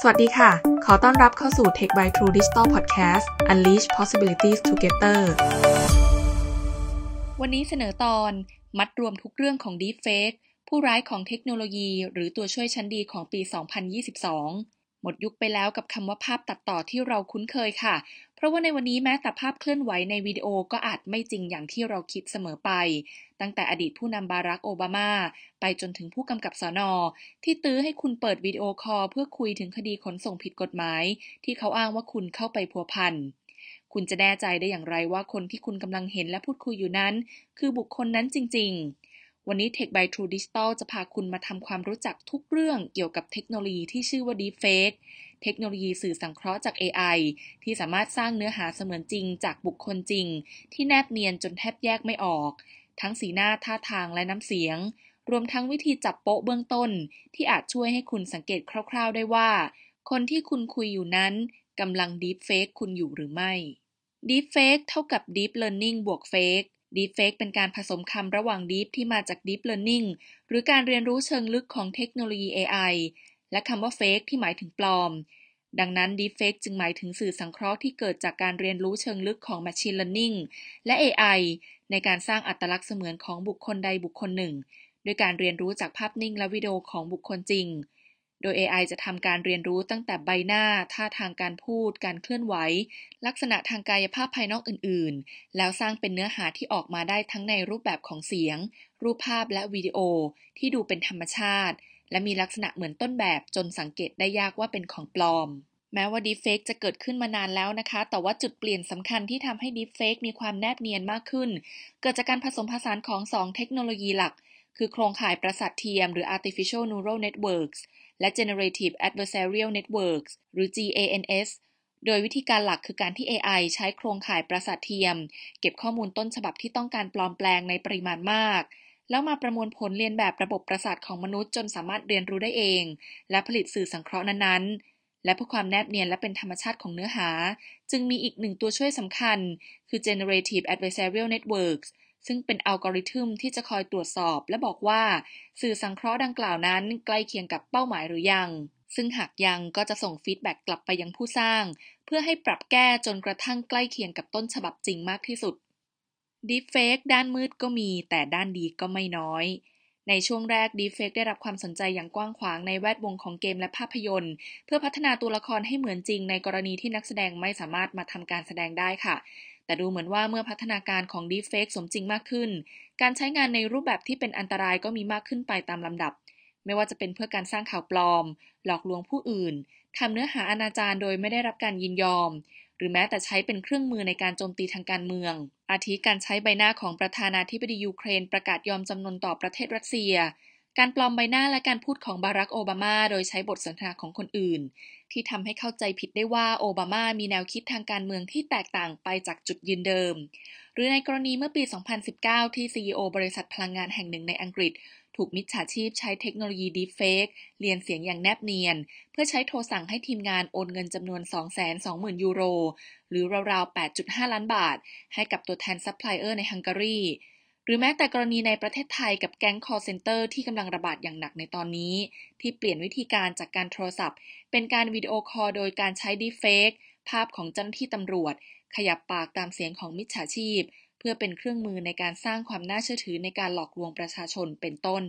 สวัสดีค่ะ ขอต้อนรับเข้าสู่ Tech by True Digital Podcast Unleash Possibilities Together วันนี้เสนอตอนมัดรวมทุกเรื่องของ Deepfake ผู้ร้ายของเทคโนโลยี หรือตัวช่วยชั้นดีของปี 2022 หมดยุคไปแล้วกับคำว่าภาพตัดต่อที่เราคุ้นเคยค่ะ เพราะว่าในวันนี้แม้แต่ภาพเคลื่อนไหวในวิดีโอก็อาจไม่จริงอย่างที่เราคิดเสมอไป ตั้งแต่อดีตผู้นำบารักโอบามา ไปจนถึงผู้กำกับสอนอที่ตื้อให้คุณเปิดวิดีโอคอลเพื่อคุยถึงคดีขนส่งผิดกฎหมาย ที่เขาอ้างว่าคุณเข้าไปพัวพันคุณจะแน่ใจได้อย่างไรว่าคนที่คุณกำลังเห็นและพูดคุยอยู่นั้น คือบุคคลนั้นจริง ๆ วันนี้ Tech by True Digital จะพาคุณมาทำความรู้จักทุกเรื่องเกี่ยวกับเทคโนโลยีที่ชื่อว่า Deepfake เทคโนโลยีสื่อสังเคราะห์จาก AI ที่สามารถสร้างเนื้อหาเสมือนจริงจากบุคคลจริง ที่แนบเนียนจนแทบแยกไม่ออก ทั้งสีหน้าท่าทางและน้ำเสียง รวมทั้งวิธีจับโป๊ะเบื้องต้น ที่อาจช่วยให้คุณสังเกตคร่าว ๆ ได้ว่า คนที่คุณคุยอยู่นั้นกำลัง Deepfake คุณอยู่หรือไม่ Deepfake เท่ากับ Deep Learning บวก Fake Deepfake เป็นการผสมคำระหว่าง Deep ที่มาจาก Deep Learning หรือการเรียนรู้เชิงลึกของเทคโนโลยี AI และคำว่า Fake ที่หมายถึงปลอม ดังนั้น Deepfake จึงหมายถึงสื่อสังเคราะห์ที่เกิดจากการเรียนรู้เชิงลึกของ Machine Learning และ AI ในการสร้างอัตลักษณ์เสมือนของบุคคลใดบุคคลหนึ่งโดยการเรียนรู้จากภาพนิ่งและวิดีโอของบุคคลจริง ดย AI จะทำการเรียนรู้ตั้งแต่ใบหน้า ท่าทางการพูด การเคลื่อนไหว ลักษณะทางกายภาพภายนอกอื่นๆ แล้วสร้างเป็นเนื้อหาที่ออกมาได้ทั้งในรูปแบบของเสียง รูปภาพและวิดีโอที่ดูเป็นธรรมชาติ และมีลักษณะเหมือนต้นแบบจนสังเกตได้ยากว่าเป็นของปลอมแม้ว่า Deepfake จะเกิดขึ้นมานานแล้วนะคะ แต่ว่าจุดเปลี่ยนสำคัญที่ทำให้ Deepfake มีความแนบเนียนมากขึ้น เกิดจากการผสมผสานของ 2 เทคโนโลยีหลัก คือโครงข่ายประสาทเทียมหรือ Artificial Neural Networks และ Generative Adversarial Networks หรือ GANS โดยวิธีการหลักคือการที่ AI ใช้โครงข่ายประสาทเทียม เก็บข้อมูลต้นฉบับที่ต้องการปลอมแปลงในปริมาณมาก แล้วมาประมวลผลเลียนแบบระบบประสาทของมนุษย์จนสามารถเรียนรู้ได้เอง และผลิตสื่อสังเคราะห์นั้นๆ และเพื่อความแนบเนียนและเป็นธรรมชาติของเนื้อหา จึงมีอีกหนึ่งตัวช่วยสำคัญ คือ Generative Adversarial Networks ซึ่งเป็นอัลกอริทึมที่จะคอยตรวจสอบ และบอกว่า สื่อสังเคราะห์ดังกล่าวนั้นใกล้เคียงกับเป้าหมายหรือยัง ซึ่งหากยังก็จะส่ง feedback กลับไปยังผู้สร้าง เพื่อให้ปรับแก้จนกระทั่งใกล้เคียงกับต้นฉบับจริงมากที่สุด Deepfake ด้านมืดก็มีแต่ด้านดีก็ไม่น้อยในช่วงแรก Deepfake ได้รับความสนใจอย่างกว้างขวางในแวดวงของเกมและภาพยนตร์ เพื่อพัฒนาตัวละครให้เหมือนจริงในกรณีที่นักแสดงไม่สามารถมาทำการแสดงได้ค่ะ แต่ดูเหมือนว่าเมื่อพัฒนาการของ Deepfake สมจริงมากขึ้น การใช้งานในรูปแบบที่เป็นอันตรายก็มีมากขึ้นไปตามลำดับ ไม่ว่าจะเป็นเพื่อการสร้างข่าวปลอม หลอกลวงผู้อื่นทำเนื้อหาอนาจารโดยไม่ได้รับการยินยอม หรือแม้แต่ใช้เป็นเครื่องมือในการโจมตีทางการเมือง อาทิการใช้ใบหน้าของประธานาธิบดียูเครนประกาศยอมจำนนต่อประเทศรัสเซีย การปลอมใบหน้าและการพูดของบารักโอบามา โดยใช้บทสนทนาของคนอื่น ที่ทำให้เข้าใจผิดได้ว่าโอบามามีแนวคิดทางการเมืองที่แตกต่างไปจากจุดยืนเดิม หรือในกรณีเมื่อปี 2019 ที่ CEO บริษัทพลังงานแห่งหนึ่งในอังกฤษ ถูกมิจฉาชีพใช้เทคโนโลยี Deepfake เรียนเสียงอย่างแนบเนียน เพื่อใช้โทรสั่งให้ทีมงานโอนเงินจำนวน 220,000 ยูโร หรือราวๆ 8.5 ล้านบาท ให้กับตัวแทนซัพพลายเออร์ในฮังการี หรือแม้แต่กรณีในประเทศไทยกับแก๊ง call center ที่กำลังระบาดอย่างหนักในตอนนี้ ที่เปลี่ยนวิธีการจากการโทรศัพท์ เป็นการวิดีโอคอลโดยการใช้ Deepfake ภาพของเจ้าหน้าที่ตำรวจ ขยับปากตามเสียงของมิจฉาชีพ เพื่อเป็นเครื่องมือในการสร้างความน่าเชื่อถือในการหลอกลวงประชาชนเป็นต้น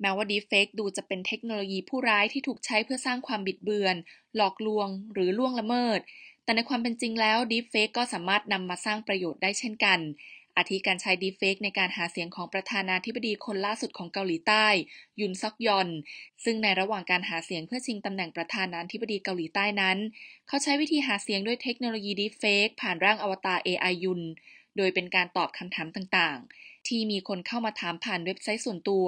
แม้ว่า Deepfake ดูจะเป็นเทคโนโลยีผู้ร้ายที่ถูกใช้เพื่อสร้างความบิดเบือน หลอกลวง หรือล่วงละเมิด แต่ในความเป็นจริงแล้ว Deepfake ก็สามารถนำมาสร้างประโยชน์ได้เช่นกัน อาทิการใช้ Deepfake ในการหาเสียงของประธานาธิบดีคนล่าสุดของเกาหลีใต้ ยุนซอกยอน ซึ่งในระหว่างการหาเสียงเพื่อชิงตำแหน่งประธานาธิบดีเกาหลีใต้นั้น เขาใช้วิธีหาเสียงด้วยเทคโนโลยี Deepfake ผ่านร่างอวตาร AI ยุน โดยเป็นการตอบคำถามต่างๆ ที่มีคนเข้ามาถามผ่านเว็บไซต์ส่วนตัว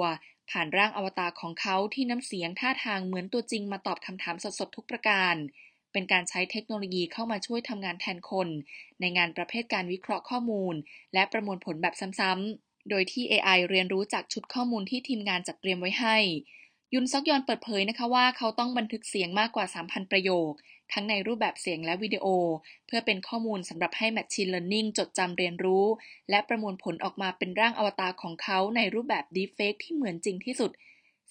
ผ่านร่างอวตารของเขาที่น้ำเสียงท่าทางเหมือนตัวจริงมาตอบคำถามสดๆทุกประการ เป็นการใช้เทคโนโลยีเข้ามาช่วยทำงานแทนคน ในงานประเภทการวิเคราะห์ข้อมูล และประมวลผลแบบซ้ำๆ โดยที่ AI เรียนรู้จากชุดข้อมูลที่ทีมงานจัดเตรียมไว้ให้ ยุนซอกยอนเปิดเผยนะคะว่าเขาต้องบันทึกเสียงมากกว่า 3,000 ประโยค ทั้งในรูปแบบเสียงและวิดีโอ เพื่อเป็นข้อมูลสำหรับให้ Machine Learning จดจำเรียนรู้ และประมวลผลออกมาเป็นร่างอวตารของเขาในรูปแบบ Deepfake ที่เหมือนจริงที่สุด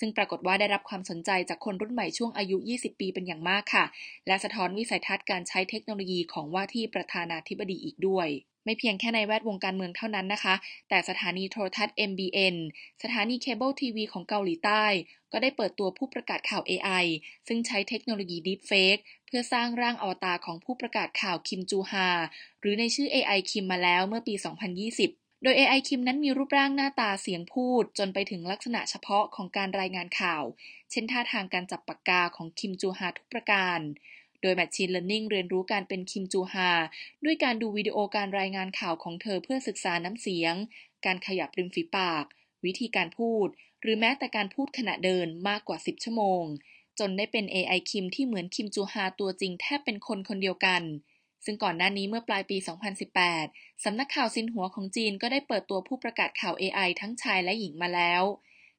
ซึ่งปรากฏว่าได้รับความสนใจจากคนรุ่นใหม่ช่วงอายุ 20 ปีเป็นอย่างมากค่ะ และสะท้อนวิสัยทัศน์การใช้เทคโนโลยีของว่าที่ประธานาธิบดีอีกด้วยไม่เพียงแค่ในแวดวงการเมืองเท่านั้นนะคะ แต่สถานีโทรทัศน์ MBN สถานีเคเบิลทีวีของเกาหลีใต้ ก็ได้เปิดตัวผู้ประกาศข่าว AI ซึ่งใช้เทคโนโลยี Deepfake เพื่อสร้างร่างอวตารของผู้ประกาศข่าวคิมจูฮา หรือในชื่อ AI คิมมาแล้วเมื่อปี 2020 โดย AI คิมนั้นมีรูปร่างหน้าตาเสียงพูด จนไปถึงลักษณะเฉพาะของการรายงานข่าว เช่นท่าทางการจับปากกาของคิมจูฮาทุกประการ โดย Machine Learning เรียนรู้การเป็นคิมจูฮาด้วยการดูวิดีโอการรายงานข่าวของเธอเพื่อศึกษาน้ำเสียง การขยับริมฝีปาก วิธีการพูด หรือแม้แต่การพูดขณะเดินมากกว่า 10 ชั่วโมง จนได้เป็น AI คิมที่เหมือนคิมจูฮาตัวจริงแทบเป็นคนคนเดียวกัน ซึ่งก่อนหน้านี้เมื่อปลายปี 2018 สำนักข่าวซินหัวของจีนก็ได้เปิดตัวผู้ประกาศข่าว AI ทั้งชายและหญิงมาแล้ว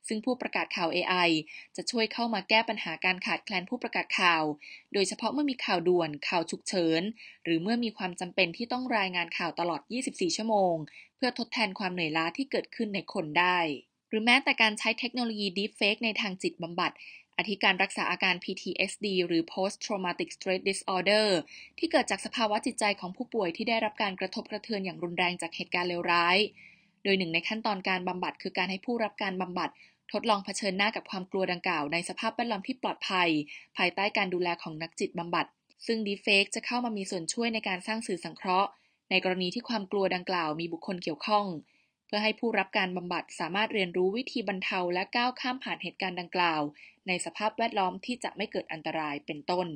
ซึ่งผู้ประกาศข่าว AI จะช่วยเข้ามาแก้ปัญหาการขาดแคลนผู้ประกาศข่าว โดยเฉพาะเมื่อมีข่าวด่วน ข่าวฉุกเฉิน หรือเมื่อมีความจำเป็นที่ต้องรายงานข่าวตลอด 24 ชั่วโมง เพื่อทดแทนความเหนื่อยล้าที่เกิดขึ้นในคนได้ หรือแม้แต่การใช้เทคโนโลยี Deepfake ในทางจิตบำบัด อธิการรักษาอาการ PTSD หรือ Post Traumatic Stress Disorder ที่เกิดจากสภาวะจิตใจของผู้ป่วยที่ได้รับการกระทบกระเทือนอย่างรุนแรงจากเหตุการณ์เลวร้าย โดยหนึ่งในขั้นตอนการบำบัดคือการให้ผู้รับการบำบัดทดลองเผชิญหน้ากับความกลัวดังกล่าวในสภาพแวดล้อมที่ปลอดภัย ภายใต้การดูแลของนักจิตบำบัด ซึ่ง Deepfake จะเข้ามามีส่วนช่วยในการสร้างสื่อสังเคราะห์ ในกรณีที่ความกลัวดังกล่าวมีบุคคลเกี่ยวข้อง เพื่อให้ผู้รับการบำบัดสามารถเรียนรู้วิธีบรรเทาและก้าวข้ามผ่านเหตุการณ์ดังกล่าว ในสภาพแวดล้อมที่จะไม่เกิดอันตรายเป็นต้น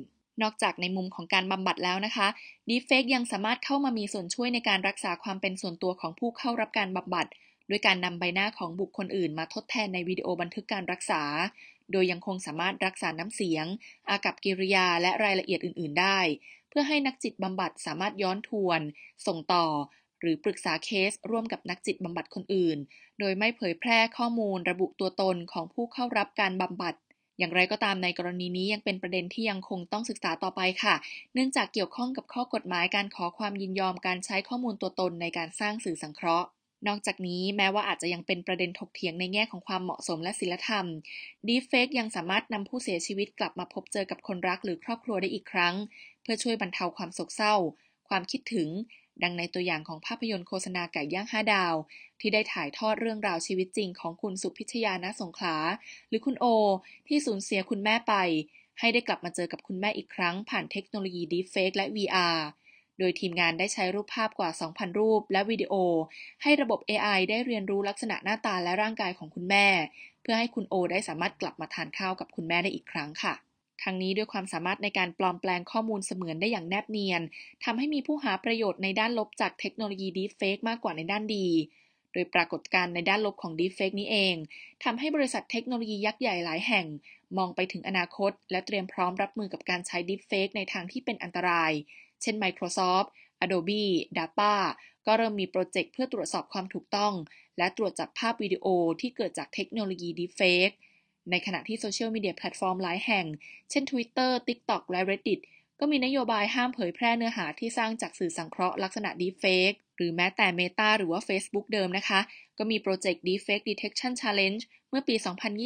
นอกจากในมุมของการบำบัดแล้วนะคะ Deepfake ยังสามารถเข้ามามีส่วนช่วยในการรักษาความเป็นส่วนตัวของผู้เข้ารับการบำบัดด้วยการนำใบหน้าของบุคคลอื่นมาทดแทนในวิดีโอบันทึกการรักษา โดยยังคงสามารถรักษาน้ำเสียง อากับกิริยาและรายละเอียดอื่น ๆ ได้ เพื่อให้นักจิตบำบัดสามารถย้อนทวน ส่งต่อ หรือปรึกษาเคสร่วมกับนักจิตบำบัดคนอื่น โดยไม่เผยแพร่ข้อมูลระบุตัวตนของผู้เข้ารับการบำบัด อย่างไรก็ตามในกรณีนี้ยังเป็นประเด็นที่ยังคงต้องศึกษาต่อไปค่ะ เนื่องจากเกี่ยวข้องกับข้อกฎหมายการขอความยินยอมการใช้ข้อมูลตัวตนในการสร้างสื่อสังเคราะห์นอกจากนี้แม้ว่าอาจจะยังเป็นประเด็นถกเถียงในแง่ของความเหมาะสมและศีลธรรม Deepfake ยังสามารถนำผู้เสียชีวิตกลับมาพบเจอกับคนรักหรือครอบครัวได้อีกครั้ง เพื่อช่วยบรรเทาความโศกเศร้า ความคิดถึง ดังในตัวอย่างของภาพยนตร์โฆษณาไก่ย่างห้าดาว ที่ได้ถ่ายทอดเรื่องราวชีวิตจริงของคุณสุพิชยาณสงขลา หรือคุณโอ ที่สูญเสียคุณแม่ไป ให้ได้กลับมาเจอกับคุณแม่อีกครั้ง ผ่านเทคโนโลยี Deepfake และ VR โดยทีมงานได้ใช้รูปภาพกว่า 2,000 รูป และวิดีโอ ให้ระบบ AI ได้เรียนรู้ลักษณะหน้าตาและร่างกายของคุณแม่ เพื่อให้คุณโอได้สามารถกลับมาทานข้าวกับคุณแม่ได้อีกครั้งค่ะ ทั้งนี้ด้วยความสามารถในการปลอมแปลงข้อมูลเสมือนได้อย่างแนบเนียนทำให้มีผู้หาประโยชน์ในด้านลบจากเทคโนโลยี Deepfake มากกว่าในด้านดี โดยปรากฏการณ์ในด้านลบของ Deepfake นี้เองทำให้บริษัทเทคโนโลยียักษ์ใหญ่หลายแห่ง มองไปถึงอนาคต และเตรียมพร้อมรับมือกับการใช้ Deepfake ในทางที่เป็นอันตราย เช่น Microsoft Adobe Data ก็เริ่มมีโปรเจกต์เพื่อตรวจสอบความถูกต้อง และตรวจจับภาพวิดีโอที่เกิดจากเทคโนโลยี Deepfake ในขณะที่โซเชียลมีเดียแพลตฟอร์มหลายแห่ง เช่น Twitter TikTok และ Reddit ก็มีนโยบายห้ามเผยแพร่เนื้อหาที่สร้างจากสื่อสังเคราะห์ลักษณะ Deepfake หรือแม้แต่ Meta หรือว่า Facebook เดิมนะคะ ก็มีโปรเจกต์ Deepfake Detection Challenge เมื่อปี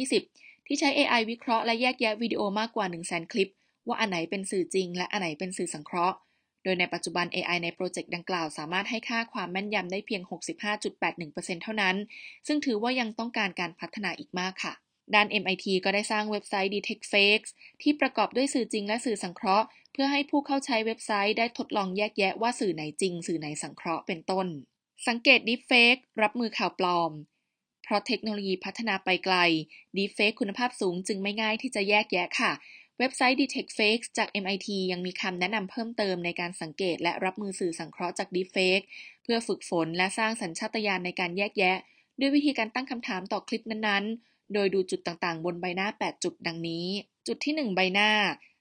2020 ที่ใช้ AI วิเคราะห์และแยกแยะวิดีโอมากกว่า 100,000 คลิป ว่าอันไหนเป็นสื่อจริง และอันไหนเป็นสื่อสังเคราะห์ โดยในปัจจุบัน AI ในโปรเจกต์ดังกล่าวสามารถให้ค่าความแม่นยำได้เพียง 65.81%เท่านั้น ซึ่งถือว่ายังต้องการการพัฒนาอีกมากค่ะ ด้าน MIT ก็ได้สร้างเว็บไซต์ Detect Fakes ที่ประกอบด้วยสื่อจริงและสื่อสังเคราะห์ เพื่อให้ผู้เข้าใช้เว็บไซต์ได้ทดลองแยกแยะว่าสื่อไหนจริง สื่อไหนสังเคราะห์เป็นต้น สังเกต Deepfake รับมือข่าวปลอม เพราะเทคโนโลยีพัฒนาไปไกล Deepfake คุณภาพสูงจึงไม่ง่ายที่จะแยกแยะค่ะ เว็บไซต์ Detect Fakes จาก MIT ยังมีคำแนะนำเพิ่มเติมในการสังเกตและรับมือสื่อสังเคราะห์จาก Deepfake เพื่อฝึกฝนและสร้างสัญชาตญาณในการแยกแยะ ด้วยวิธีการตั้งคำถามต่อคลิปนั้นๆ โดยดูจุดต่างๆ บนใบหน้า 8 จุดดังนี้ จุดที่ 1 ใบหน้า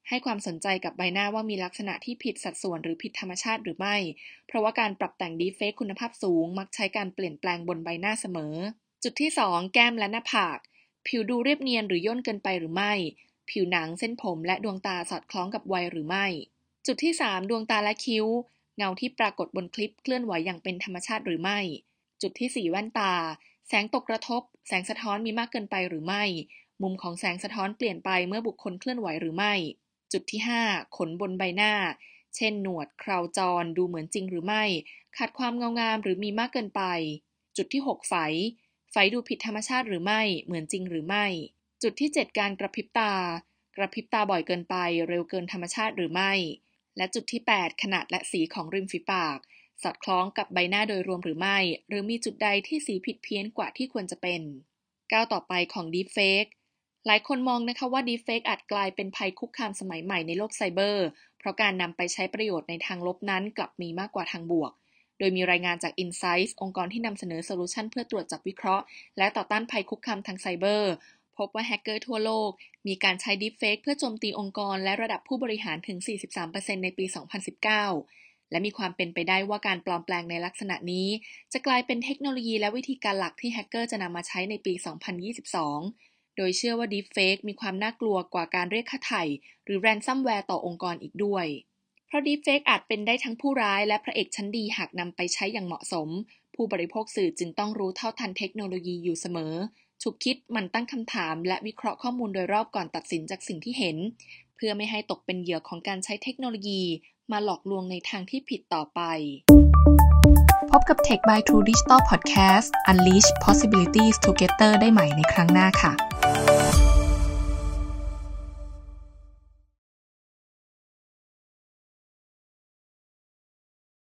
ให้ความสนใจกับใบหน้าว่ามีลักษณะที่ผิดสัดส่วนหรือผิดธรรมชาติหรือไม่ เพราะว่าการปรับแต่งดีเฟกคุณภาพสูง มักใช้การเปลี่ยนแปลงบนใบหน้าเสมอ จุดที่ 2 แก้มและหน้าผาก ผิวดูเรียบเนียนหรือย่นเกินไปหรือไม่ ผิวหนังเส้นผมและดวงตาสอดคล้องกับวัยหรือไม่ จุดที่ 3 ดวงตาและคิ้ว เงาที่ปรากฏบนคลิปเคลื่อนไหวอย่างเป็นธรรมชาติหรือไม่ จุดที่ 4 แว่นตา แสงตกกระทบ แสงสะท้อนมีมากเกินไปหรือไม่ มุมของแสงสะท้อนเปลี่ยนไปเมื่อบุคคลเคลื่อนไหวหรือไม่ จุดที่ 5 ขนบนใบหน้า เช่น หนวดคราวจร ดูเหมือนจริงหรือไม่ ขาดความเงางามหรือมีมากเกินไป จุดที่ 6 ไฝ ไฝดูผิดธรรมชาติหรือไม่ เหมือนจริงหรือไม่ จุดที่ 7 การกระพริบตา กระพริบตาบ่อยเกินไป เร็วเกินธรรมชาติหรือไม่ และจุดที่ 8 ขนาดและสีของริมฝีปาก สอดคล้องกับใบหน้าโดยรวมหรือไม่ หรือมีจุดใดที่สีผิดเพี้ยนกว่าที่ควรจะเป็น ก้าวต่อไปของ Deepfake หลายคนมองนะคะว่า Deepfake อาจกลายเป็นภัยคุกคามสมัยใหม่ในโลกไซเบอร์ เพราะการนำไปใช้ประโยชน์ในทางลบนั้นกลับมีมากกว่าทางบวก โดยมีรายงานจาก Insights องค์กรที่นำเสนอโซลูชันเพื่อตรวจจับวิเคราะห์ และต่อต้านภัยคุกคามทางไซเบอร์ พบว่าแฮกเกอร์ทั่วโลก มีการใช้ Deepfake เพื่อโจมตีองค์กรและระดับผู้บริหารถึง 43%ในปี 2019 และมีความเป็นไปได้ว่าการปลอมแปลงในลักษณะนี้ จะกลายเป็นเทคโนโลยีและวิธีการหลักที่แฮกเกอร์จะนำมาใช้ในปี 2022 โดยเชื่อว่า Deepfake มีความน่ากลัวกว่าการเรียกค่าไถ่หรือ ransomware ต่อองค์กรอีกด้วย เพราะ Deepfake อาจเป็นได้ทั้งผู้ร้ายและพระเอกชั้นดีหากนำไปใช้อย่างเหมาะสม ผู้บริโภคสื่อจึงต้องรู้เท่าทันเทคโนโลยีอยู่เสมอฉุกคิดมันตั้งคำถามและวิเคราะห์ข้อมูลโดยรอบก่อนตัดสินจากสิ่งที่เห็น เพื่อไม่ให้ตกเป็นเหยื่อของการใช้เทคโนโลยี มาหลอกลวงในทางที่ผิดต่อไป พบกับ Tech by True Digital Podcast Unleash Possibilities Together ได้ใหม่ในครั้งหน้าค่ะ